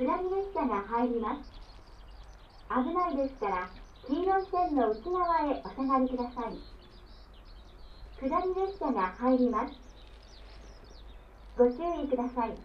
南列車が入ります。危ないですから、黄色い線の内側へお下がりください。下り列車が入ります。ご注意ください。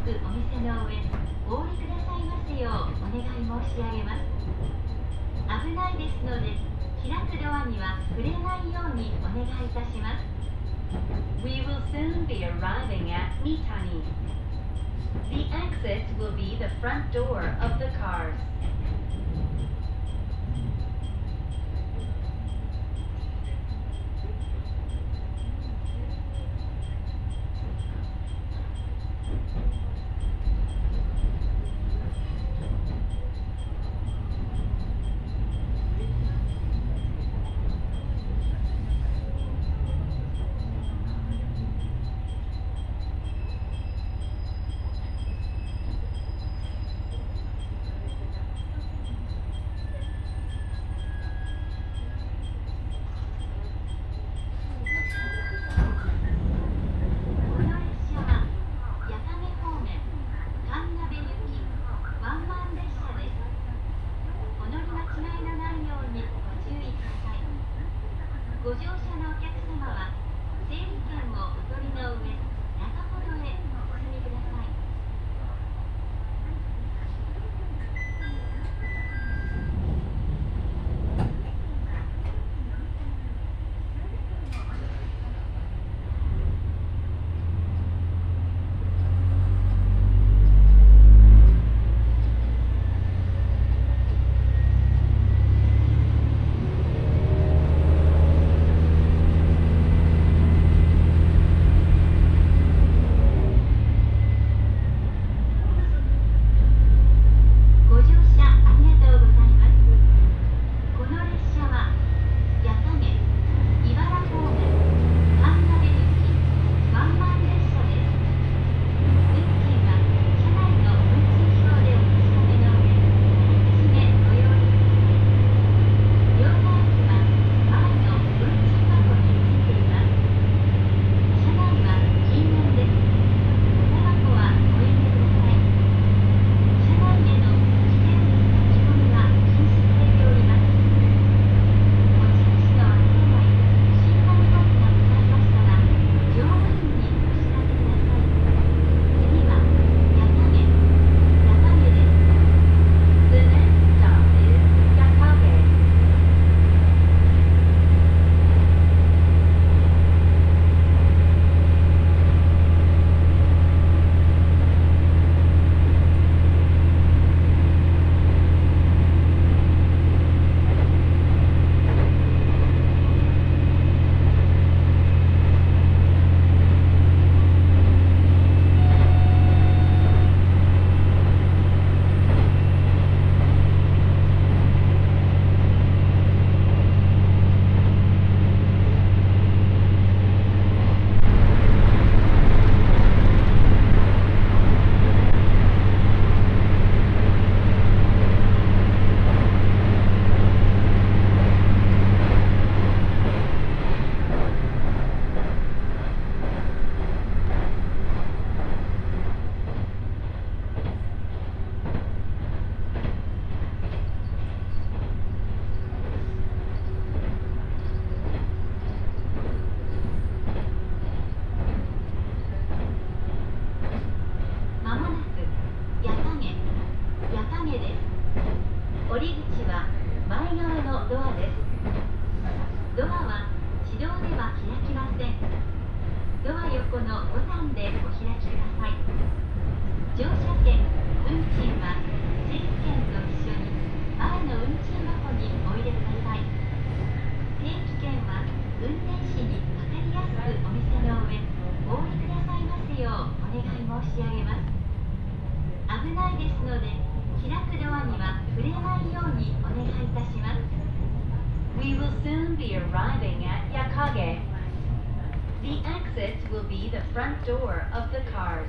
くお店の上お降りくださいますようお願い申し上げます危ないですので開くドアには触れないようにお願いいたします We will soon be arriving at Mitani The exit will be the front door of the cars 左側のドアです。ドアは自動では開きません。ドア横のボタンでお開きください。乗車券運賃は arriving at Yakage. The exits will be the front door of the cars.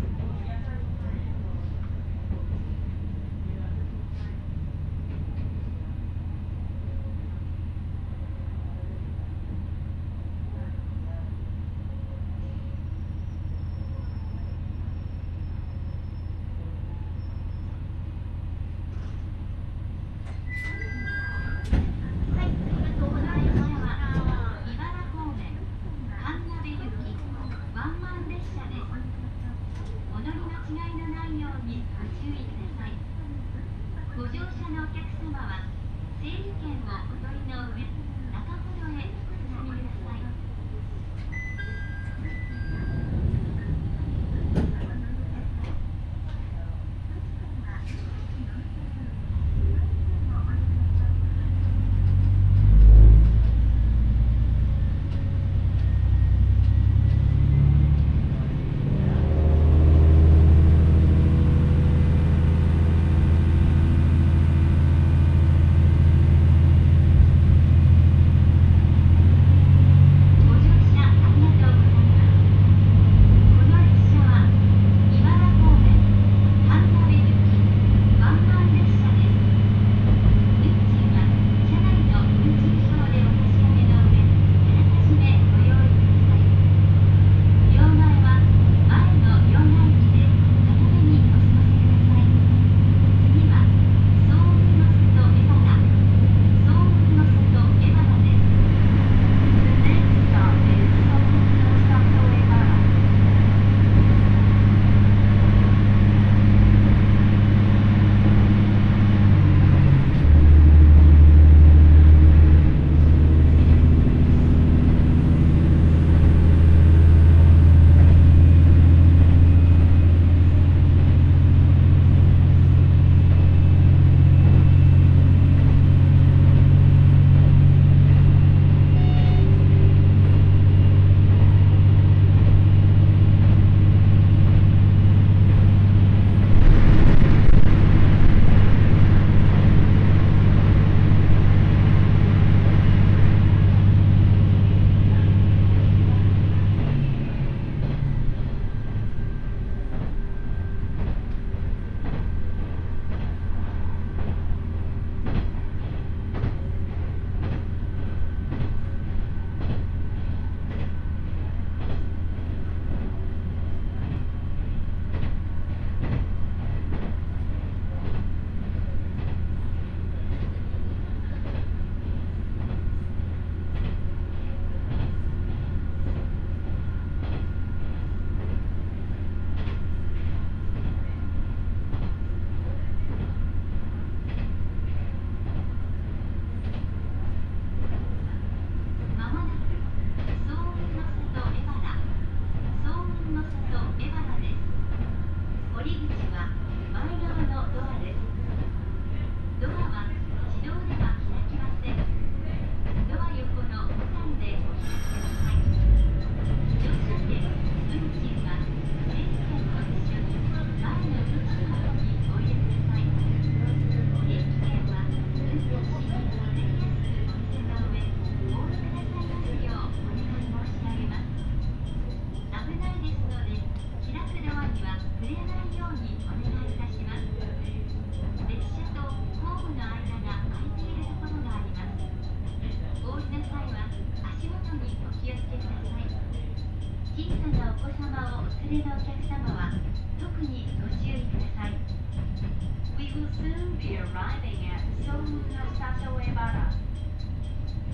will be arriving at Sohu.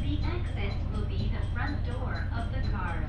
The exit will be the front door of the car.